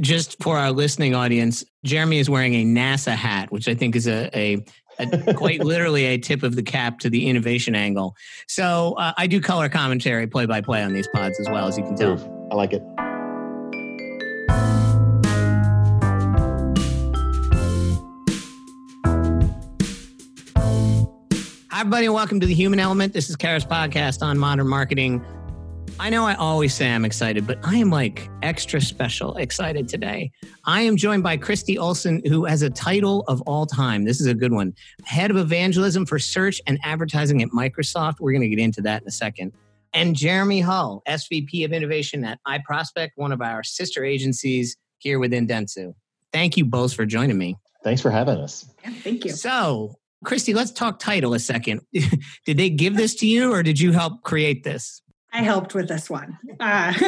Just for our listening audience, Jeremy is wearing a NASA hat, which I think is a, a, a quite literally a tip of the cap to the innovation angle. So uh, I do color commentary play by play on these pods as well, as you can tell. I like it. Hi, everybody, and welcome to the Human Element. This is Carat's podcast on modern marketing. I know I always say I'm excited, but I am like extra special excited today. I am joined by Christi Olson, who has a title of all time. This is a good one Head of Evangelism for Search and Advertising at Microsoft. We're going to get into that in a second. And Jeremy Hull, SVP of Innovation at iProspect, one of our sister agencies here within Dentsu. Thank you both for joining me. Thanks for having us. Yeah, thank you. So, Christy, let's talk title a second. did they give this to you or did you help create this? I helped with this one. Uh,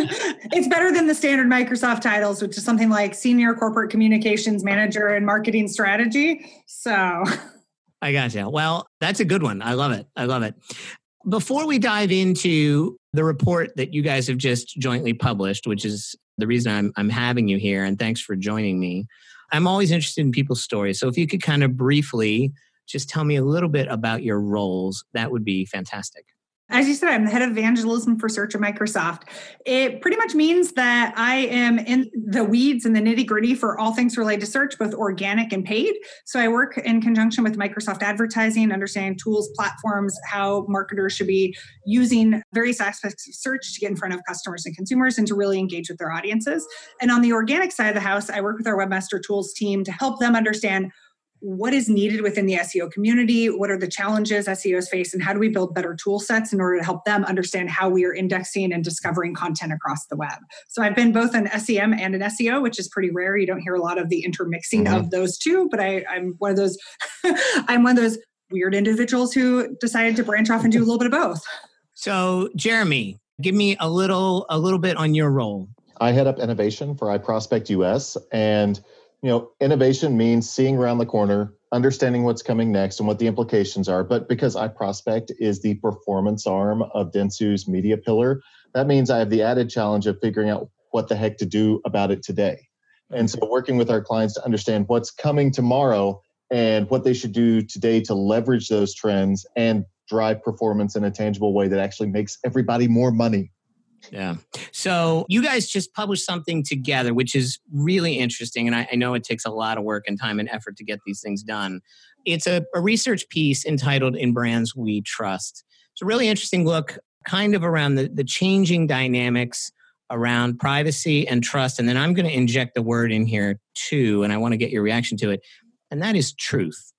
it's better than the standard Microsoft titles, which is something like Senior Corporate Communications Manager and Marketing Strategy. So I gotcha. Well, that's a good one. I love it. I love it. Before we dive into the report that you guys have just jointly published, which is the reason I'm, I'm having you here, and thanks for joining me, I'm always interested in people's stories. So if you could kind of briefly just tell me a little bit about your roles, that would be fantastic. As you said, I'm the head of evangelism for search at Microsoft. It pretty much means that I am in the weeds and the nitty gritty for all things related to search, both organic and paid. So I work in conjunction with Microsoft advertising, understanding tools, platforms, how marketers should be using various aspects of search to get in front of customers and consumers and to really engage with their audiences. And on the organic side of the house, I work with our Webmaster Tools team to help them understand what is needed within the SEO community, what are the challenges SEOs face, and how do we build better tool sets in order to help them understand how we are indexing and discovering content across the web. So I've been both an SEM and an SEO, which is pretty rare. You don't hear a lot of the intermixing mm-hmm. of those two, but I, I'm one of those I'm one of those weird individuals who decided to branch off and do a little bit of both. So Jeremy, give me a little a little bit on your role. I head up innovation for iProspect US and you know, innovation means seeing around the corner, understanding what's coming next and what the implications are. But because iProspect is the performance arm of Dentsu's media pillar, that means I have the added challenge of figuring out what the heck to do about it today. And so working with our clients to understand what's coming tomorrow and what they should do today to leverage those trends and drive performance in a tangible way that actually makes everybody more money. Yeah. So you guys just published something together, which is really interesting. And I, I, know it takes a lot of work and time and effort to get these things done. It's a, a research piece entitled In Brands We Trust. It's a really interesting look, kind of around the, the changing dynamics around privacy and trust. And then I'm going to inject the word in here too, and I want to get your reaction to it. And that is truth.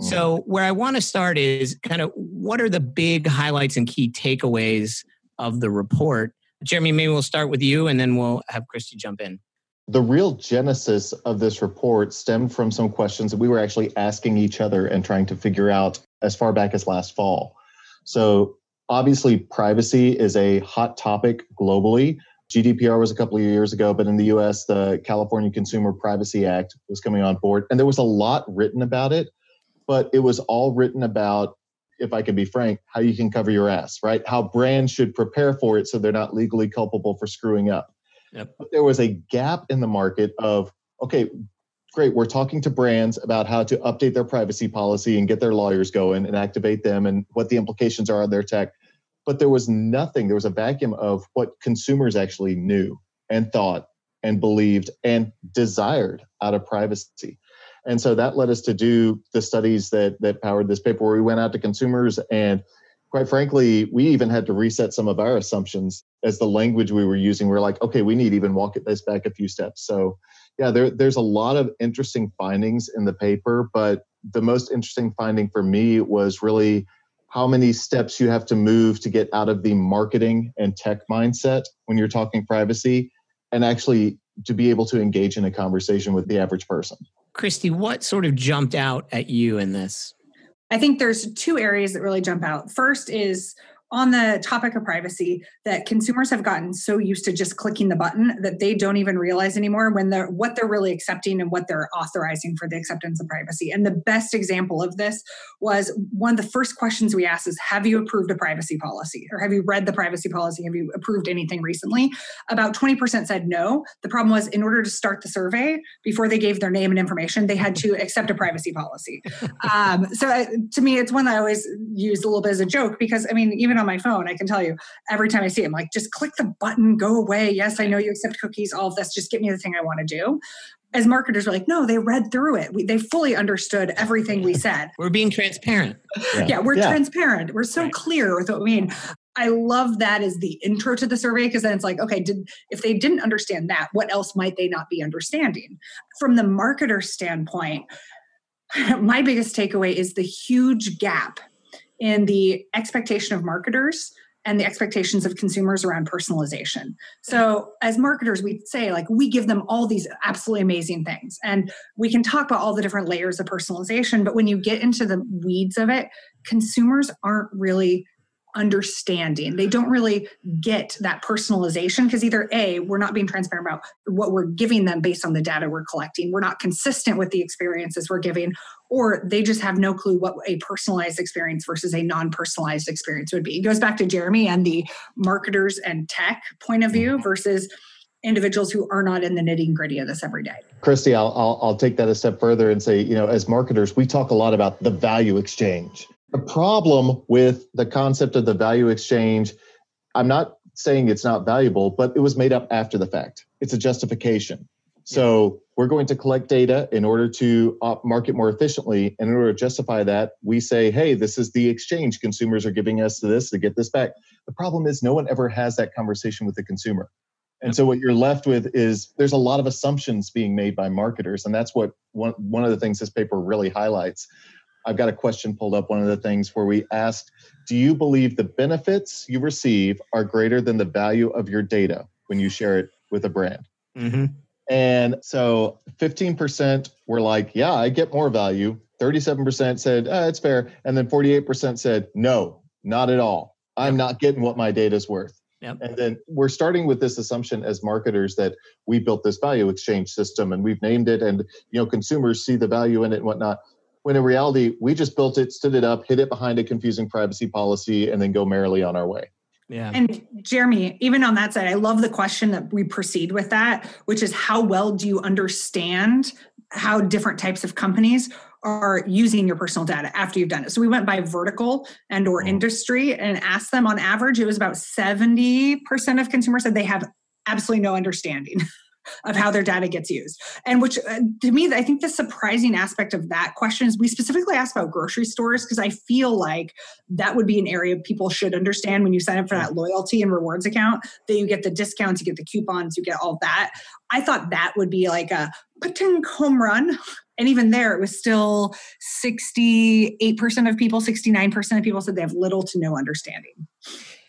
So, mm. where I want to start is kind of what are the big highlights and key takeaways of the report Jeremy, maybe we'll start with you and then we'll have Christi jump in. The real genesis of this report stemmed from some questions that we were actually asking each other and trying to figure out as far back as last fall. So, obviously, privacy is a hot topic globally. GDPR was a couple of years ago, but in the US, the California Consumer Privacy Act was coming on board, and there was a lot written about it, but it was all written about if I can be frank, how you can cover your ass, right? How brands should prepare for it so they're not legally culpable for screwing up. Yep. But there was a gap in the market of, okay, great, we're talking to brands about how to update their privacy policy and get their lawyers going and activate them and what the implications are on their tech. But there was nothing, there was a vacuum of what consumers actually knew and thought and believed and desired out of privacy. And so that led us to do the studies that that powered this paper where we went out to consumers and quite frankly, we even had to reset some of our assumptions as the language we were using. We are like, okay, we need even walk this back a few steps. So yeah, there, there's a lot of interesting findings in the paper, but the most interesting finding for me was really how many steps you have to move to get out of the marketing and tech mindset when you're talking privacy and actually to be able to engage in a conversation with the average person. Christi, what sort of jumped out at you in this? I think there's two areas that really jump out. First is on the topic of privacy that consumers have gotten so used to just clicking the button that they don't even realize anymore when they're what they're really accepting and what they're authorizing for the acceptance of privacy. And the best example of this was one of the first questions we asked is have you approved a privacy policy or have you read the privacy policy? Have you approved anything recently? About 20% said no. The problem was in order to start the survey before they gave their name and information, they had to accept a privacy policy. Um, so uh, to me, it's one that I always use a little bit as a joke because I mean, even on my phone, I can tell you every time I see it, I'm like, just click the button, go away. Yes, I know you accept cookies, all of this. Just get me the thing I want to do. As marketers, we're like, no, they read through it. We, they fully understood everything we said. We're being transparent. Yeah, yeah we're yeah. transparent. We're so right. clear with what we mean. I love that as the intro to the survey because then it's like, okay, did if they didn't understand that, what else might they not be understanding? From the marketer standpoint, my biggest takeaway is the huge gap in the expectation of marketers and the expectations of consumers around personalization. So, as marketers, we say, like, we give them all these absolutely amazing things. And we can talk about all the different layers of personalization, but when you get into the weeds of it, consumers aren't really understanding. They don't really get that personalization because either A, we're not being transparent about what we're giving them based on the data we're collecting, we're not consistent with the experiences we're giving, or they just have no clue what a personalized experience versus a non personalized experience would be. It goes back to Jeremy and the marketers and tech point of view mm-hmm. versus individuals who are not in the nitty gritty of this every day. Christi, I'll, I'll, I'll take that a step further and say, you know, as marketers, we talk a lot about the value exchange the problem with the concept of the value exchange, I'm not saying it's not valuable, but it was made up after the fact. It's a justification. So we're going to collect data in order to market more efficiently. And in order to justify that, we say, hey, this is the exchange consumers are giving us to this to get this back. The problem is no one ever has that conversation with the consumer. And so what you're left with is there's a lot of assumptions being made by marketers. And that's what one, one of the things this paper really highlights. I've got a question pulled up, one of the things where we asked, do you believe the benefits you receive are greater than the value of your data when you share it with a brand? Mm-hmm. And so 15% were like, yeah, I get more value. 37% said, oh, it's fair. And then 48% said, no, not at all. I'm not getting what my data is worth. Yep. And then we're starting with this assumption as marketers that we built this value exchange system and we've named it and you know consumers see the value in it and whatnot when in reality we just built it stood it up hid it behind a confusing privacy policy and then go merrily on our way yeah. And Jeremy, even on that side, I love the question that we proceed with that, which is how well do you understand how different types of companies are using your personal data after you've done it. So we went by vertical and or mm. industry and asked them on average, it was about 70% of consumers said they have absolutely no understanding of how their data gets used. And which uh, to me, I think the surprising aspect of that question is we specifically asked about grocery stores because I feel like that would be an area people should understand when you sign up for that loyalty and rewards account that you get the discounts, you get the coupons, you get all that. I thought that would be like a putting home run. And even there, it was still 68% of people, 69% of people said they have little to no understanding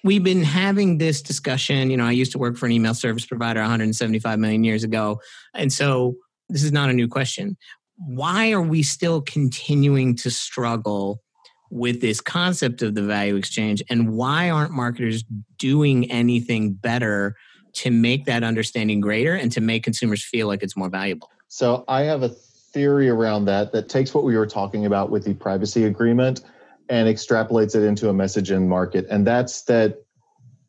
we've been having this discussion. You know, I used to work for an email service provider 175 million years ago. And so this is not a new question. Why are we still continuing to struggle with this concept of the value exchange? And why aren't marketers doing anything better to make that understanding greater and to make consumers feel like it's more valuable? So I have a theory around that that takes what we were talking about with the privacy agreement and extrapolates it into a message in market. And that's that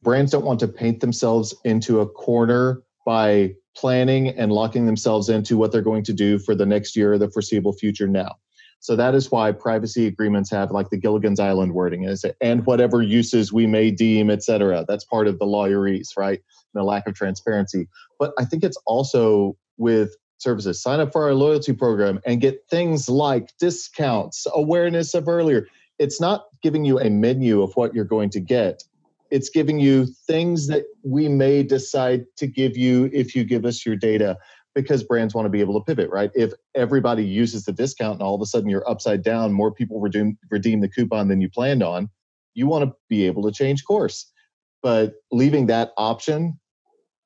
brands don't want to paint themselves into a corner by planning and locking themselves into what they're going to do for the next year or the foreseeable future now. So that is why privacy agreements have like the Gilligan's Island wording is and whatever uses we may deem, et cetera. That's part of the lawyerese, right? And The lack of transparency. But I think it's also with services. Sign up for our loyalty program and get things like discounts, awareness of earlier it's not giving you a menu of what you're going to get. It's giving you things that we may decide to give you if you give us your data because brands want to be able to pivot, right? If everybody uses the discount and all of a sudden you're upside down, more people redeem, redeem the coupon than you planned on, you want to be able to change course. But leaving that option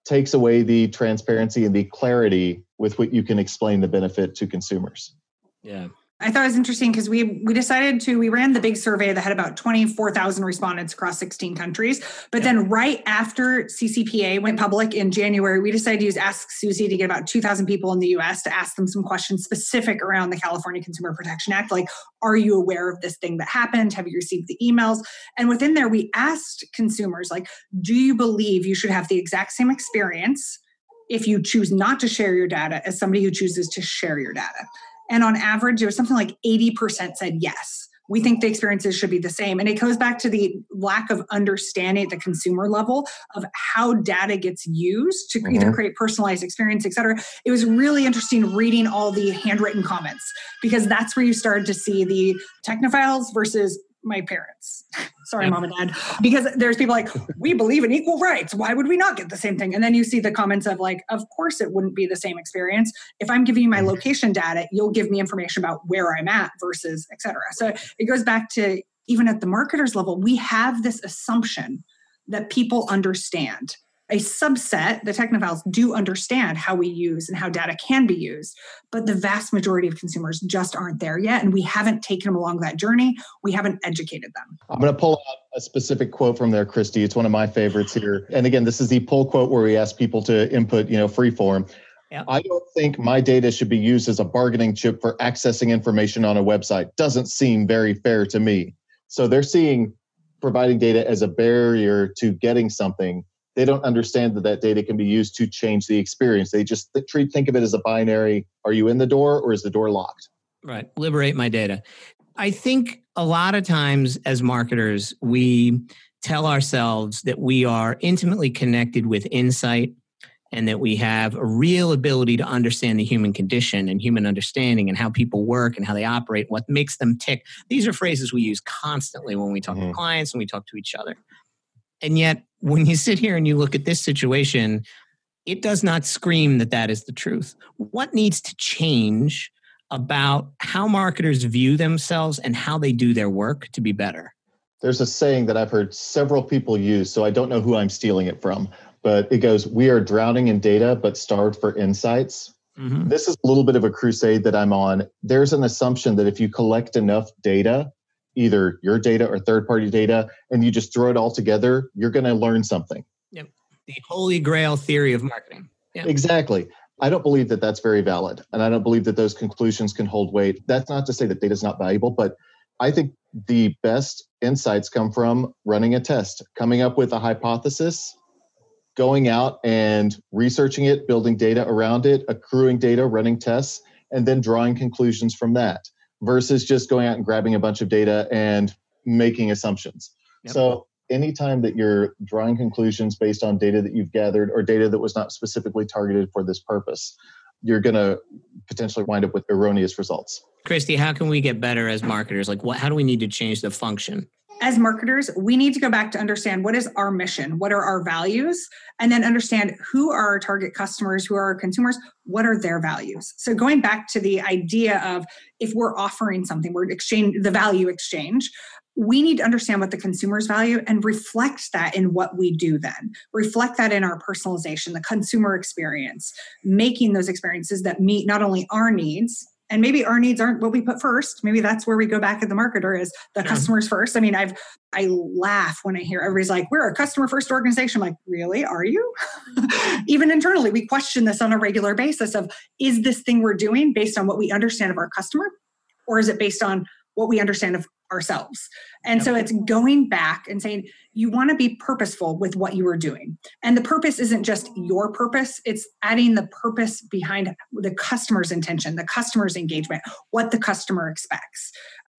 takes away the transparency and the clarity with what you can explain the benefit to consumers. Yeah. I thought it was interesting because we we decided to we ran the big survey that had about 24,000 respondents across 16 countries. But yeah. then right after CCPA went public in January, we decided to use Ask Suzy to get about 2,000 people in the US to ask them some questions specific around the California Consumer Protection Act like are you aware of this thing that happened? Have you received the emails? And within there we asked consumers like do you believe you should have the exact same experience if you choose not to share your data as somebody who chooses to share your data? And on average, it was something like 80% said yes. We think the experiences should be the same. And it goes back to the lack of understanding at the consumer level of how data gets used to mm-hmm. either create personalized experience, et cetera. It was really interesting reading all the handwritten comments because that's where you started to see the technophiles versus my parents. Sorry, mom and dad. Because there's people like, we believe in equal rights. Why would we not get the same thing? And then you see the comments of like, of course it wouldn't be the same experience. If I'm giving you my location data, you'll give me information about where I'm at versus et cetera. So it goes back to even at the marketer's level, we have this assumption that people understand a subset, the technophiles, do understand how we use and how data can be used, but the vast majority of consumers just aren't there yet. And we haven't taken them along that journey. We haven't educated them. I'm going to pull out a specific quote from there, Christi. It's one of my favorites here. And again, this is the pull quote where we ask people to input, you know, free form. Yep. I don't think my data should be used as a bargaining chip for accessing information on a website. Doesn't seem very fair to me. So they're seeing providing data as a barrier to getting something they don't understand that that data can be used to change the experience. They just treat think of it as a binary: are you in the door or is the door locked? Right. Liberate my data. I think a lot of times as marketers, we tell ourselves that we are intimately connected with insight and that we have a real ability to understand the human condition and human understanding and how people work and how they operate, what makes them tick. These are phrases we use constantly when we talk mm-hmm. to clients and we talk to each other. And yet, when you sit here and you look at this situation, it does not scream that that is the truth. What needs to change about how marketers view themselves and how they do their work to be better? There's a saying that I've heard several people use, so I don't know who I'm stealing it from, but it goes, We are drowning in data, but starved for insights. Mm-hmm. This is a little bit of a crusade that I'm on. There's an assumption that if you collect enough data, either your data or third party data and you just throw it all together, you're going to learn something. Yep. The holy grail theory of marketing. Yep. Exactly. I don't believe that that's very valid. And I don't believe that those conclusions can hold weight. That's not to say that data is not valuable, but I think the best insights come from running a test, coming up with a hypothesis, going out and researching it, building data around it, accruing data, running tests, and then drawing conclusions from that versus just going out and grabbing a bunch of data and making assumptions. Yep. So anytime that you're drawing conclusions based on data that you've gathered or data that was not specifically targeted for this purpose, you're going to potentially wind up with erroneous results. Christi, how can we get better as marketers? Like what how do we need to change the function? As marketers, we need to go back to understand what is our mission, what are our values, and then understand who are our target customers, who are our consumers, what are their values. So going back to the idea of if we're offering something, we're exchange the value exchange. We need to understand what the consumers value and reflect that in what we do then. Reflect that in our personalization, the consumer experience, making those experiences that meet not only our needs, and maybe our needs aren't what we put first. Maybe that's where we go back at the marketer is the yeah. customers first. I mean i've i laugh when i hear everybody's like we're a customer first organization. I'm like really? Are you? Even internally we question this on a regular basis of is this thing we're doing based on what we understand of our customer or is it based on what we understand of ourselves. And so it's going back and saying, you want to be purposeful with what you are doing. And the purpose isn't just your purpose, it's adding the purpose behind the customer's intention, the customer's engagement, what the customer expects.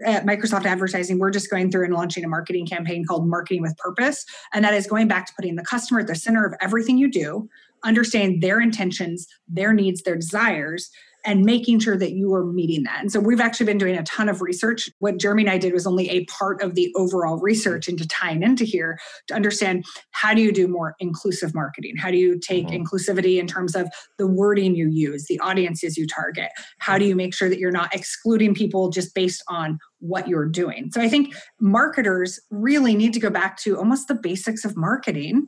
At Microsoft Advertising, we're just going through and launching a marketing campaign called Marketing with Purpose. And that is going back to putting the customer at the center of everything you do, understand their intentions, their needs, their desires, and making sure that you are meeting that. And so we've actually been doing a ton of research. What Jeremy and I did was only a part of the overall research into tying into here to understand how do you do more inclusive marketing? How do you take mm-hmm. inclusivity in terms of the wording you use, the audiences you target? How do you make sure that you're not excluding people just based on what you're doing? So I think marketers really need to go back to almost the basics of marketing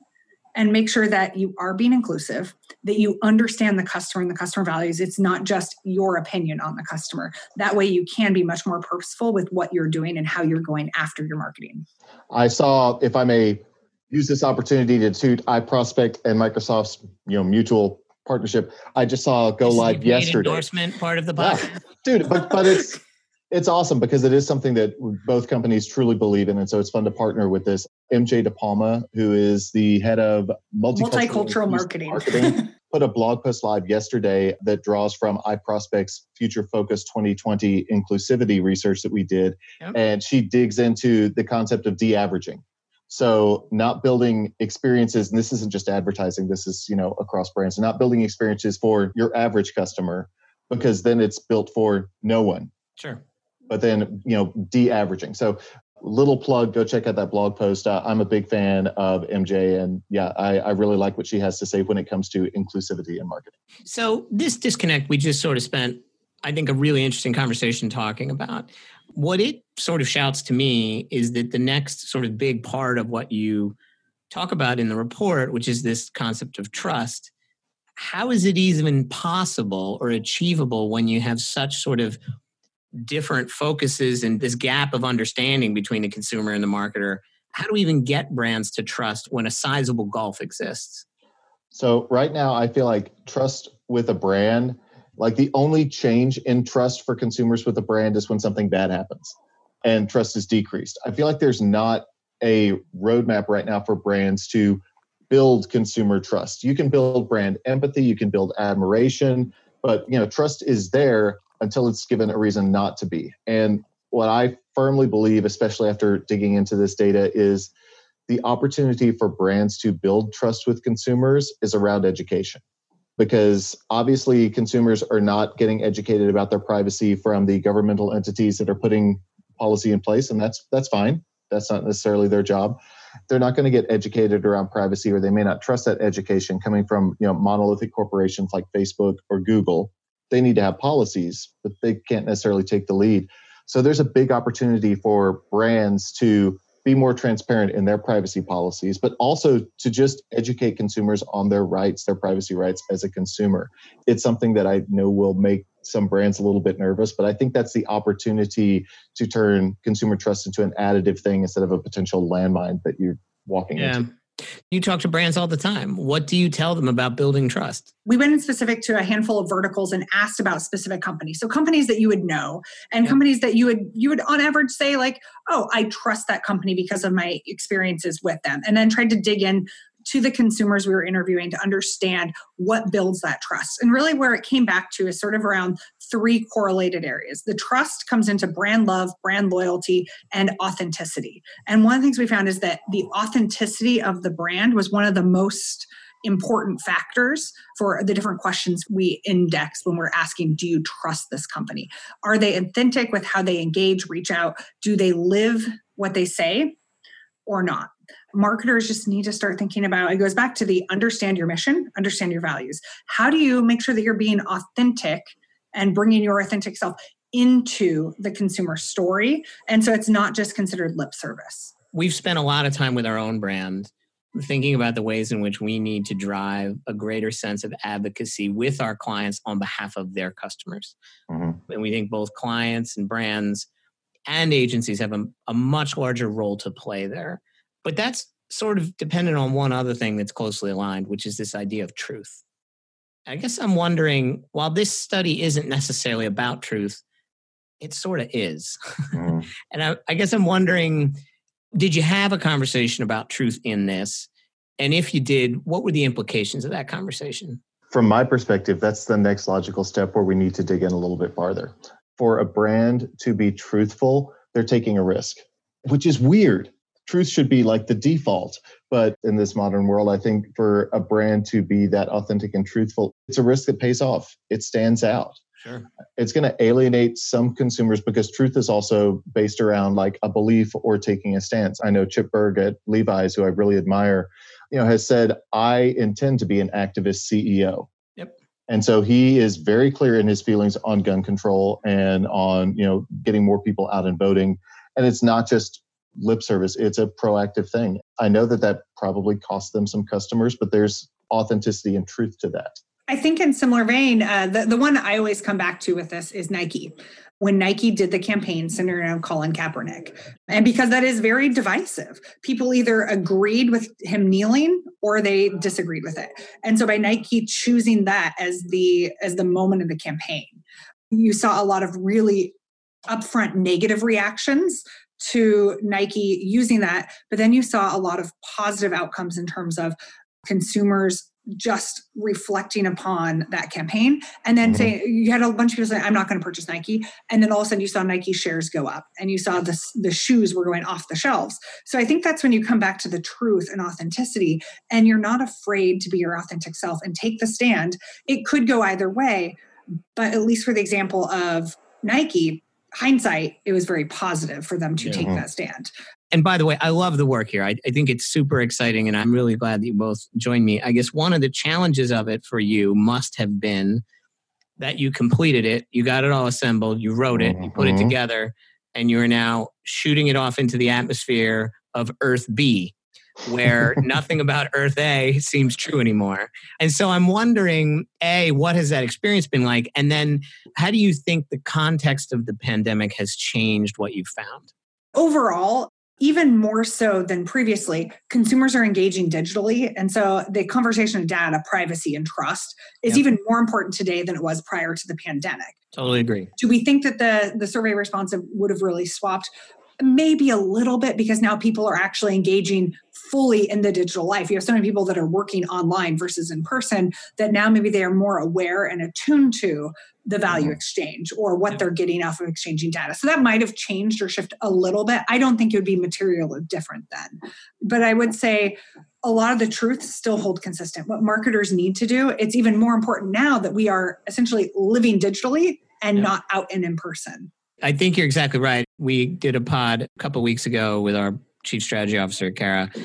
and make sure that you are being inclusive, that you understand the customer and the customer values. It's not just your opinion on the customer. That way, you can be much more purposeful with what you're doing and how you're going after your marketing. I saw, if I may use this opportunity to toot iProspect and Microsoft's you know mutual partnership. I just saw go live yesterday. Endorsement part of the podcast, yeah. dude. But but it's it's awesome because it is something that both companies truly believe in, and so it's fun to partner with this. MJ DePalma, who is the head of multicultural, multicultural marketing, marketing put a blog post live yesterday that draws from iProspect's Future Focus 2020 inclusivity research that we did, yep. and she digs into the concept of de-averaging. So not building experiences, and this isn't just advertising, this is, you know, across brands, not building experiences for your average customer because then it's built for no one. Sure. But then, you know, de-averaging. So little plug, go check out that blog post. Uh, I'm a big fan of MJ and yeah, I, I really like what she has to say when it comes to inclusivity in marketing. So this disconnect we just sort of spent, I think, a really interesting conversation talking about what it sort of shouts to me is that the next sort of big part of what you talk about in the report, which is this concept of trust, how is it even possible or achievable when you have such sort of different focuses and this gap of understanding between the consumer and the marketer? How do we even get brands to trust when a sizable gulf exists? So, right now, I feel like trust with a brand like the only change in trust for consumers with a brand is when something bad happens and trust is decreased. I feel like there's not a roadmap right now for brands to build consumer trust. You can build brand empathy, you can build admiration, but you know, trust is there until it's given a reason not to be. And what I firmly believe, especially after digging into this data, is the opportunity for brands to build trust with consumers is around education. Because obviously consumers are not getting educated about their privacy from the governmental entities that are putting policy in place and that's that's fine. That's not necessarily their job. They're not going to get educated around privacy or they may not trust that education coming from you know monolithic corporations like facebook or google they need to have policies but they can't necessarily take the lead so there's a big opportunity for brands to be more transparent in their privacy policies, but also to just educate consumers on their rights, their privacy rights as a consumer. It's something that I know will make some brands a little bit nervous, but I think that's the opportunity to turn consumer trust into an additive thing instead of a potential landmine that you're walking yeah. into. You talk to brands all the time. What do you tell them about building trust? We went in specific to a handful of verticals and asked about specific companies. So companies that you would know and yeah. companies that you would you would on average say like, "Oh, I trust that company because of my experiences with them." And then tried to dig in to the consumers we were interviewing to understand what builds that trust. And really, where it came back to is sort of around three correlated areas. The trust comes into brand love, brand loyalty, and authenticity. And one of the things we found is that the authenticity of the brand was one of the most important factors for the different questions we index when we're asking do you trust this company are they authentic with how they engage reach out do they live what they say or not marketers just need to start thinking about it goes back to the understand your mission understand your values. How do you make sure that you're being authentic and bringing your authentic self into the consumer story? And so it's not just considered lip service. We've spent a lot of time with our own brand thinking about the ways in which we need to drive a greater sense of advocacy with our clients on behalf of their customers. Mm-hmm. and we think both clients and brands and agencies have a, a much larger role to play there but that's sort of dependent on one other thing that's closely aligned, which is this idea of truth. I guess I'm wondering, while this study isn't necessarily about truth, it sort of is. Mm. and I, I guess I'm wondering, did you have a conversation about truth in this? And if you did, what were the implications of that conversation? From my perspective, that's the next logical step where we need to dig in a little bit farther. For a brand to be truthful, they're taking a risk, which is weird truth should be like the default. But in this modern world, I think for a brand to be that authentic and truthful, it's a risk that pays off. It stands out. Sure. It's going to alienate some consumers because truth is also based around like a belief or taking a stance. I know Chip Bergh at Levi's, who I really admire, you know, has said, I intend to be an activist CEO. Yep. And so he is very clear in his feelings on gun control and on, you know, getting more people out and voting. And it's not just lip service. It's a proactive thing. I know that that probably cost them some customers, but there's authenticity and truth to that. I think in similar vein, uh, the, the one I always come back to with this is Nike. When Nike did the campaign centered around Colin Kaepernick. And because that is very divisive, people either agreed with him kneeling or they disagreed with it. And so by Nike choosing that as the as the moment of the campaign, you saw a lot of really upfront negative reactions to Nike using that. But then you saw a lot of positive outcomes in terms of consumers just reflecting upon that campaign and then mm-hmm. saying you had a bunch of people saying i'm not going to purchase nike and then all of a sudden you saw nike shares go up and you saw the, the shoes were going off the shelves so i think that's when you come back to the truth and authenticity and you're not afraid to be your authentic self and take the stand it could go either way but at least for the example of nike hindsight, it was very positive for them to yeah. take that stand. And by the way, I love the work here. I, I, think it's super exciting, and I'm really glad that you both joined me. I guess one of the challenges of it for you must have been that you completed it, you got it all assembled, you wrote it, you put it mm-hmm. together, and you're now shooting it off into the atmosphere of Earth B where nothing about Earth A seems true anymore. And so I'm wondering, A, what has that experience been like? And then how do you think the context of the pandemic has changed what you've found? Overall, even more so than previously, consumers are engaging digitally. And so the conversation of data, privacy, and trust is yep. even more important today than it was prior to the pandemic. Totally agree. Do we think that the, the survey responsive would have really swapped? Maybe a little bit because now people are actually engaging fully in the digital life. You have so many people that are working online versus in person that now maybe they are more aware and attuned to the value mm-hmm. exchange or what they're getting off of exchanging data. So that might have changed or shifted a little bit. I don't think it would be materially different then. But I would say a lot of the truths still hold consistent. What marketers need to do, it's even more important now that we are essentially living digitally and yeah. not out and in person. I think you're exactly right. We did a pod a couple weeks ago with our chief strategy officer, Carat,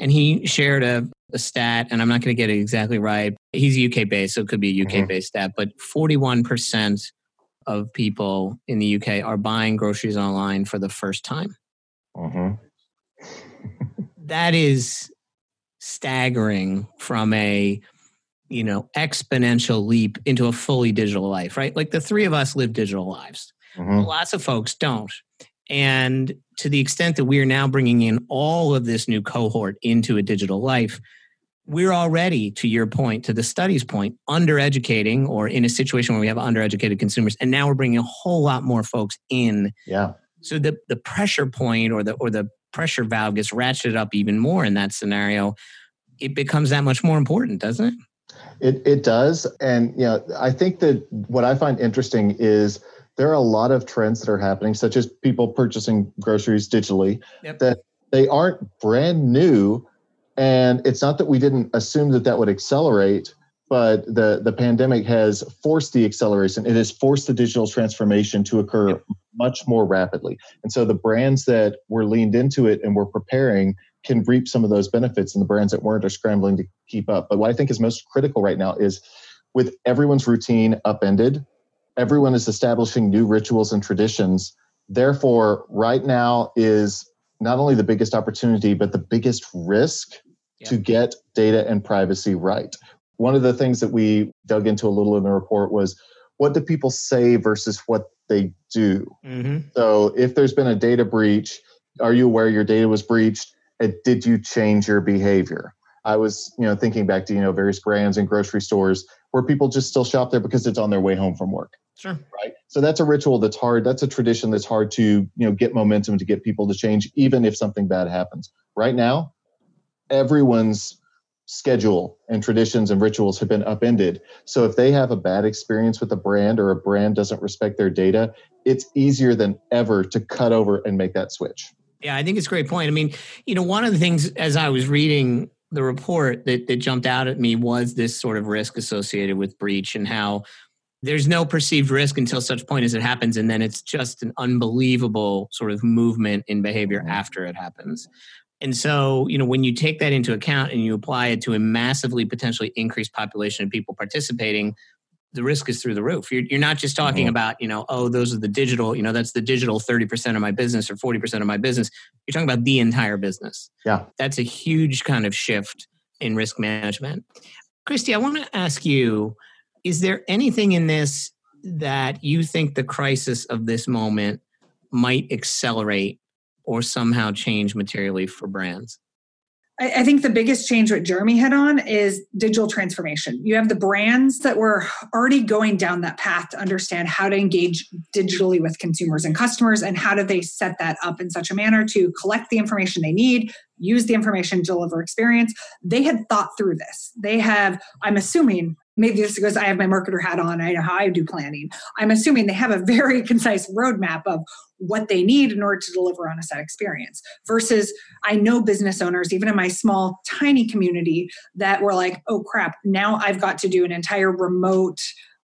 and he shared a, a stat, and I'm not going to get it exactly right. He's UK based, so it could be a UK mm-hmm. based stat, but 41% of people in the UK are buying groceries online for the first time. Mm-hmm. that is staggering from a you know exponential leap into a fully digital life right like the three of us live digital lives mm-hmm. lots of folks don't and to the extent that we are now bringing in all of this new cohort into a digital life, we're already, to your point, to the study's point, undereducating or in a situation where we have undereducated consumers. And now we're bringing a whole lot more folks in. Yeah. So the, the pressure point or the, or the pressure valve gets ratcheted up even more in that scenario. It becomes that much more important, doesn't it? It, it does. And, you know, I think that what I find interesting is – there are a lot of trends that are happening, such as people purchasing groceries digitally, yep. that they aren't brand new. And it's not that we didn't assume that that would accelerate, but the, the pandemic has forced the acceleration. It has forced the digital transformation to occur yep. much more rapidly. And so the brands that were leaned into it and were preparing can reap some of those benefits, and the brands that weren't are scrambling to keep up. But what I think is most critical right now is with everyone's routine upended, everyone is establishing new rituals and traditions. Therefore, right now is not only the biggest opportunity, but the biggest risk to get data and privacy right. One of the things that we dug into a little in the report was what do people say versus what they do? Mm-hmm. So, if there's been a data breach, are you aware your data was breached? And did you change your behavior? I was, you know, thinking back to you know various brands and grocery stores where people just still shop there because it's on their way home from work. Sure. Right. So that's a ritual that's hard. That's a tradition that's hard to, you know, get momentum to get people to change, even if something bad happens. Right now, everyone's schedule and traditions and rituals have been upended. So if they have a bad experience with a brand or a brand doesn't respect their data, it's easier than ever to cut over and make that switch. Yeah, I think it's a great point. I mean, you know, one of the things as I was reading the report that, that jumped out at me was this sort of risk associated with breach and how there's no perceived risk until such point as it happens and then it's just an unbelievable sort of movement in behavior mm-hmm. after it happens and so you know when you take that into account and you apply it to a massively potentially increased population of people participating the risk is through the roof. You're, you're not just talking mm-hmm. about, you know, oh, those are the digital, you know, that's the digital 30% of my business or 40% of my business. You're talking about the entire business. Yeah. That's a huge kind of shift in risk management. Christi, I want to ask you is there anything in this that you think the crisis of this moment might accelerate or somehow change materially for brands? I, think the biggest change what Jeremy hit on is digital transformation. You have the brands that were already going down that path to understand how to engage digitally with consumers and customers and how do they set that up in such a manner to collect the information they need, use the information to deliver experience. They had thought through this. They have, I'm assuming, maybe this because I have my marketer hat on, I know how I do planning. I'm assuming they have a very concise roadmap of what they need in order to deliver on a set experience versus I know business owners, even in my small, tiny community, that were like, oh crap, now I've got to do an entire remote.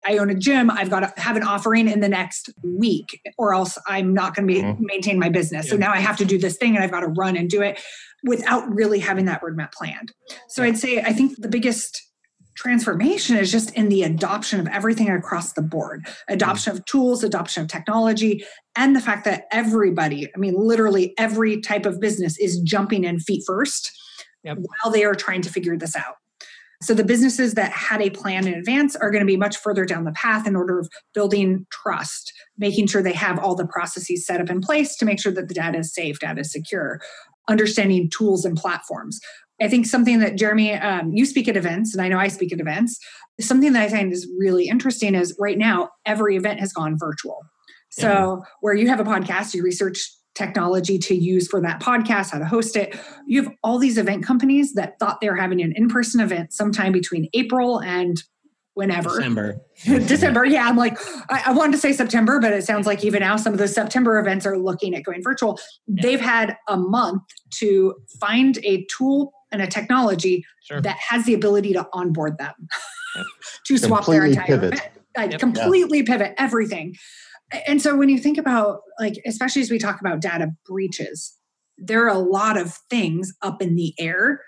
I own a gym. I've got to have an offering in the next week, or else I'm not going to be mm-hmm. maintain my business. Yeah. So now I have to do this thing, and I've got to run and do it without really having that roadmap planned. So I'd say I think the biggest transformation is just in the adoption of everything across the board. Adoption of tools adoption of technology and the fact that everybody i mean literally every type of business is jumping in feet first yep. while they are trying to figure this out. So the businesses that had a plan in advance are going to be much further down the path in order of building trust making sure they have all the processes set up in place to make sure that the data is safe data is secure understanding tools and platforms I think something that Jeremy, um, you speak at events, and I know I speak at events. Something that I find is really interesting is right now every event has gone virtual. So yeah. where you have a podcast, you research technology to use for that podcast, how to host it. You have all these event companies that thought they were having an in-person event sometime between April and whenever. December. December. Yeah. I'm like, I, I, wanted to say September, but it sounds like even now some of those September events are looking at going virtual. Yeah. They've had a month to find a tool and a technology sure. that has the ability to onboard them yep. to swap completely their entire pivot. Event, yep. completely yeah. pivot everything. And so when you think about like, especially as we talk about data breaches, there are a lot of things up in the air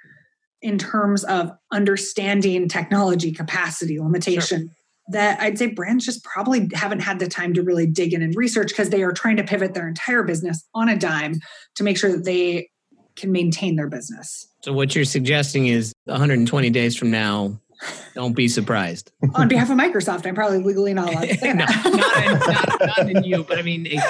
in terms of understanding technology capacity limitation. Sure that I'd say brands just probably haven't had the time to really dig in and research because they are trying to pivot their entire business on a dime to make sure that they can maintain their business. So what you're suggesting is 120 days from now, don't be surprised. On behalf of Microsoft, I'm probably legally not allowed to say no, that. not, not, not, in you, but I mean, again,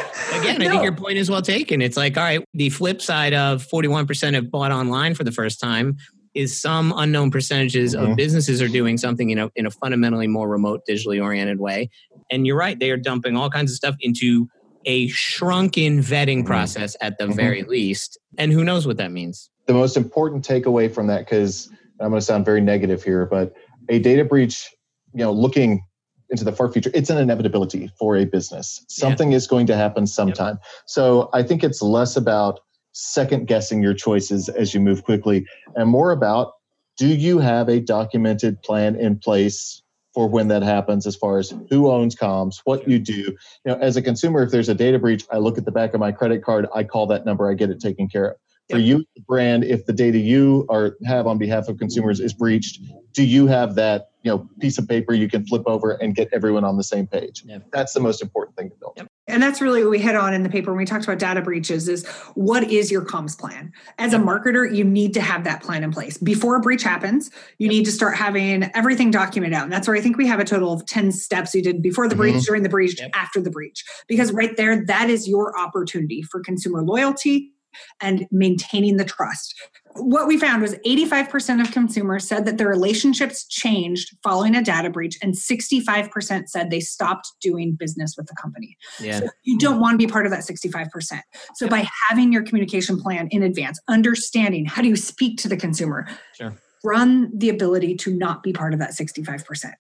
no. I think your point is well taken. It's like, all right, the flip side of 41% have bought online for the first time is some unknown percentages mm-hmm. of businesses are doing something in a, in a fundamentally more remote, digitally oriented way. And you're right, they are dumping all kinds of stuff into a shrunken vetting mm-hmm. process at the mm-hmm. very least. And who knows what that means? The most important takeaway from that, because I'm going to sound very negative here, but a data breach, you know, looking into the far future, it's an inevitability for a business. Something yeah. is going to happen sometime. Yep. So I think it's less about second guessing your choices as you move quickly and more about do you have a documented plan in place for when that happens as far as who owns comms, what you do. You know, as a consumer, if there's a data breach, I look at the back of my credit card, I call that number, I get it taken care of. For you, brand, if the data you are have on behalf of consumers is breached, do you have that you know piece of paper you can flip over and get everyone on the same page? That's the most important thing to build. Yep. And that's really what we hit on in the paper when we talked about data breaches is what is your comms plan? As a marketer, you need to have that plan in place. Before a breach happens, you need to start having everything documented out. And that's where I think we have a total of 10 steps you did before the breach, mm-hmm. during the breach, yep. after the breach. Because right there, that is your opportunity for consumer loyalty and maintaining the trust what we found was 85% of consumers said that their relationships changed following a data breach, and 65% said they stopped doing business with the company. Yeah. So you don't want to be part of that 65%. So by having your communication plan in advance, understanding how do you speak to the consumer, sure. run the ability to not be part of that 65%.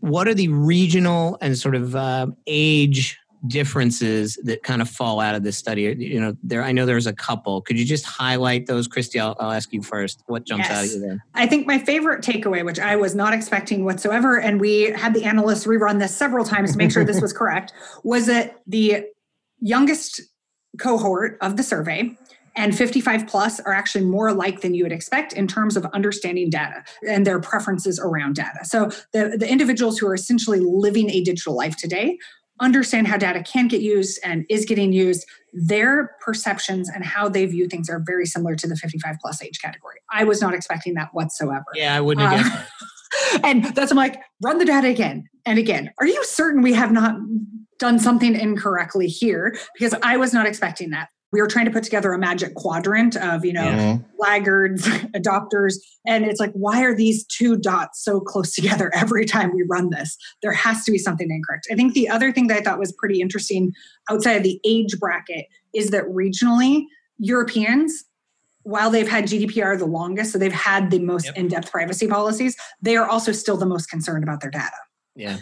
What are the regional and sort of uh, age differences that kind of fall out of this study? You know, there I know there's a couple. Could you just highlight those, Christi? I'll, I'll ask you first. What jumps yes. out at you there? I think my favorite takeaway, which I was not expecting whatsoever, and we had the analysts rerun this several times to make sure this was correct, was that the youngest cohort of the survey and 55 plus are actually more alike than you would expect in terms of understanding data and their preferences around data. So the, the individuals who are essentially living a digital life today understand how data can get used and is getting used their perceptions and how they view things are very similar to the 55 plus age category. I was not expecting that whatsoever. Yeah i wouldn't have uh, and that's i'm like run the data again and again. Are you certain we have not done something incorrectly here? Because i was not expecting that we were trying to put together a magic quadrant of you know mm-hmm. laggards adopters and it's like why are these two dots so close together every time we run this? There has to be something incorrect. I think the other thing that i thought was pretty interesting outside of the age bracket is that regionally europeans while they've had gdpr the longest so they've had the most yep. in-depth privacy policies they are also still the most concerned about their data. Yeah.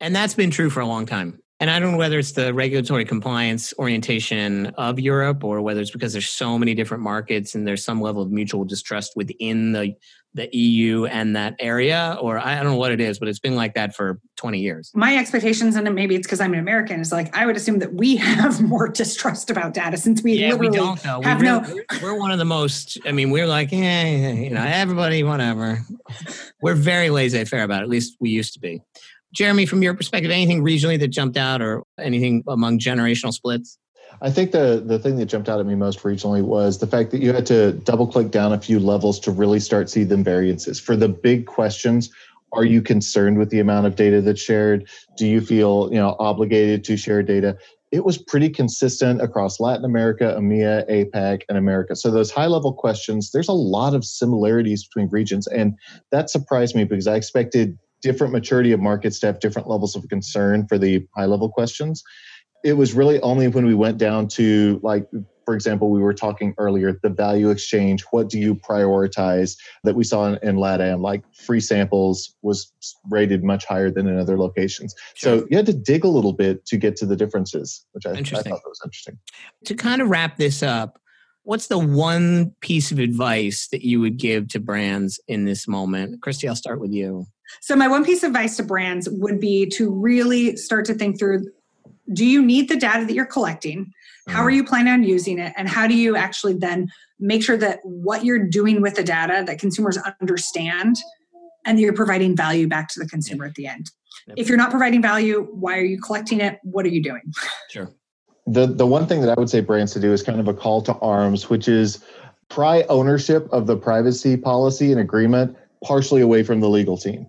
And that's been true for a long time and I don't know whether it's the regulatory compliance orientation of Europe or whether it's because there's so many different markets and there's some level of mutual distrust within the the EU and that area, or I don't know what it is, but it's been like that for 20 years. My expectations, and maybe it's because I'm an American, is like I would assume that we have more distrust about data since we yeah, we don't though. have we really, no. We're, we're one of the most. I mean, we're like, yeah, you know, everybody, whatever. We're very laissez-faire about it. At least we used to be. Jeremy, from your perspective, anything regionally that jumped out or anything among generational splits? I think the the thing that jumped out at me most regionally was the fact that you had to double click down a few levels to really start see the variances. For the big questions, are you concerned with the amount of data that's shared? Do you feel, you know, obligated to share data? It was pretty consistent across Latin America, EMEA, APAC, and America. So those high level questions, there's a lot of similarities between regions. And that surprised me because I expected different maturity of markets to have different levels of concern for the high level questions. It was really only when we went down to, like, for example, we were talking earlier, the value exchange. What do you prioritize that we saw in, in LATAM? Like free samples was rated much higher than in other locations. Sure. So you had to dig a little bit to get to the differences, which I, I thought was interesting. To kind of wrap this up, what's the one piece of advice that you would give to brands in this moment? Christi, I'll start with you. So, my one piece of advice to brands would be to really start to think through do you need the data that you're collecting? How are mm-hmm. you planning on using it? And how do you actually then make sure that what you're doing with the data that consumers understand and that you're providing value back to the consumer at the end? If you're not providing value, why are you collecting it? What are you doing? Sure. The the one thing that I would say brands to do is kind of a call to arms, which is pry ownership of the privacy policy and agreement partially away from the legal team.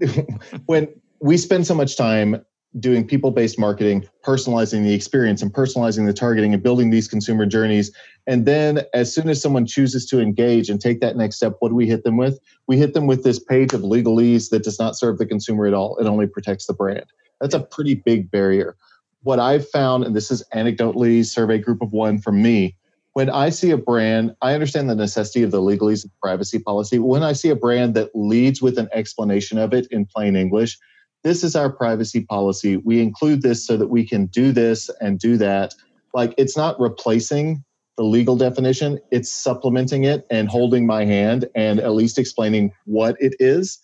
when we spend so much time doing people based marketing, personalizing the experience and personalizing the targeting and building these consumer journeys. And then, as soon as someone chooses to engage and take that next step, what do we hit them with? We hit them with this page of legalese that does not serve the consumer at all. It only protects the brand. That's a pretty big barrier. What I've found, and this is anecdotally survey group of one from me, when I see a brand, I understand the necessity of the legalese and privacy policy. When I see a brand that leads with an explanation of it in plain English, this is our privacy policy. We include this so that we can do this and do that. Like it's not replacing the legal definition, it's supplementing it and holding my hand and at least explaining what it is.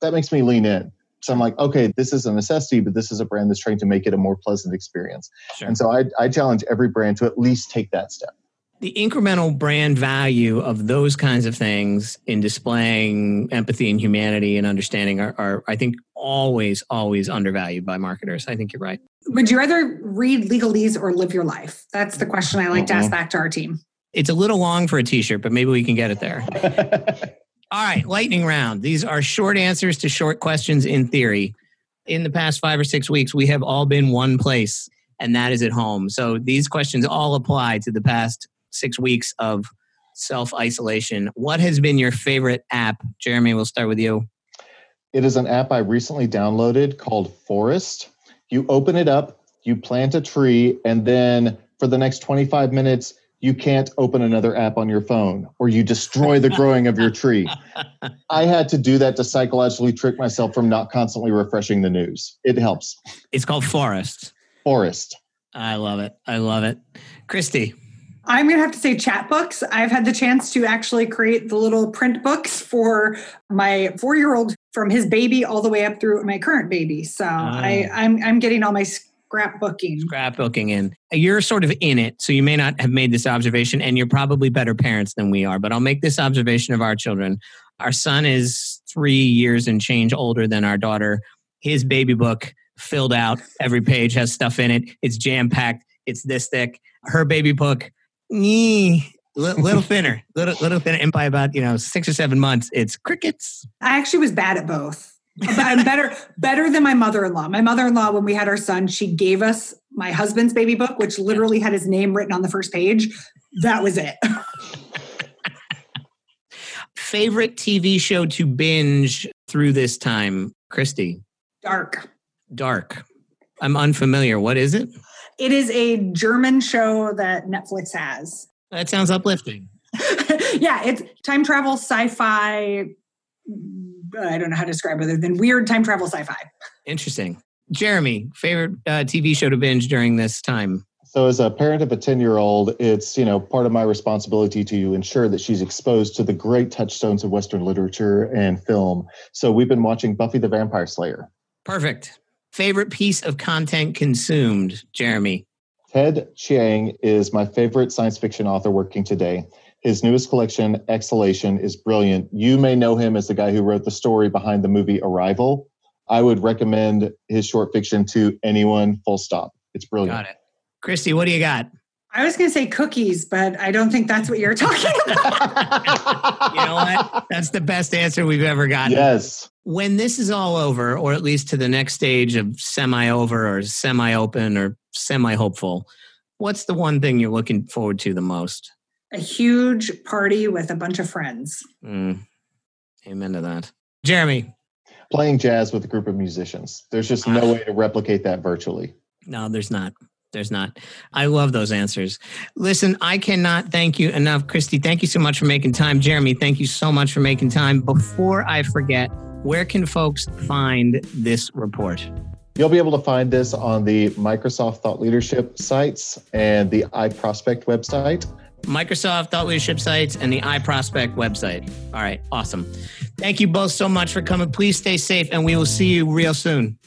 That makes me lean in. So I'm like, okay, this is a necessity, but this is a brand that's trying to make it a more pleasant experience. Sure. And so I, I challenge every brand to at least take that step the incremental brand value of those kinds of things in displaying empathy and humanity and understanding are, are, I think, always, always undervalued by marketers. I think you're right. Would you rather read legalese or live your life? That's the question I like mm-hmm. to ask back to our team. It's a little long for a t shirt, but maybe we can get it there. All right, lightning round. These are short answers to short questions in theory. In the past five or six weeks, we have all been one place, and that is at home. So these questions all apply to the past six weeks of self isolation. What has been your favorite app? Jeremy, we'll start with you. It is an app I recently downloaded called Forest. You open it up, you plant a tree, and then for the next 25 minutes, you can't open another app on your phone or you destroy the growing of your tree. I had to do that to psychologically trick myself from not constantly refreshing the news. It helps. It's called Forest. Forest. I love it. I love it. Christi. I'm going to have to say Chatbooks. I've had the chance to actually create the little print books for my four year old from his baby all the way up through my current baby. So I, am ah. I'm, I'm getting all my scrapbooking. Scrapbooking in. You're sort of in it, so you may not have made this observation, and you're probably better parents than we are. But I'll make this observation of our children. Our son is three years and change older than our daughter. His baby book filled out. Every page has stuff in it. It's jam packed. It's this thick. Her baby book, nee, little thinner, little little thinner. And by about you know six or seven months, it's crickets. I actually was bad at both. I'm better better than my mother-in-law. My mother-in-law, when we had our son, she gave us my husband's baby book, which literally had his name written on the first page. That was it. Favorite TV show to binge through this time, Christi? Dark. Dark. I'm unfamiliar. What is it? It is a German show that Netflix has. That sounds uplifting. yeah, it's time travel sci-fi I don't know how to describe other than weird time travel sci-fi. Interesting. Jeremy, favorite uh, TV show to binge during this time? So, as a parent of a 10 year old, it's you know part of my responsibility to ensure that she's exposed to the great touchstones of Western literature and film. So, we've been watching Buffy the Vampire Slayer. Perfect. Favorite piece of content consumed, Jeremy? Ted Chiang is my favorite science fiction author working today. His newest collection, Exhalation, is brilliant. You may know him as the guy who wrote the story behind the movie Arrival. I would recommend his short fiction to anyone, full stop. It's brilliant. Got it. Christi, what do you got? I was going to say cookies, but I don't think that's what you're talking about. you know what? That's the best answer we've ever gotten. Yes. When this is all over, or at least to the next stage of semi over or semi open or semi hopeful, what's the one thing you're looking forward to the most? A huge party with a bunch of friends. Mm. Amen to that. Jeremy. Playing jazz with a group of musicians. There's just no way to replicate that virtually. No, there's not. There's not. I love those answers. Listen, I cannot thank you enough. Christi, thank you so much for making time. Jeremy, thank you so much for making time. Before I forget, where can folks find this report? You'll be able to find this on the Microsoft Thought Leadership sites and the iProspect website. Microsoft Thought Leadership sites, and the iProspect website. All right, awesome. Thank you both so much for coming. Please stay safe, and we will see you real soon.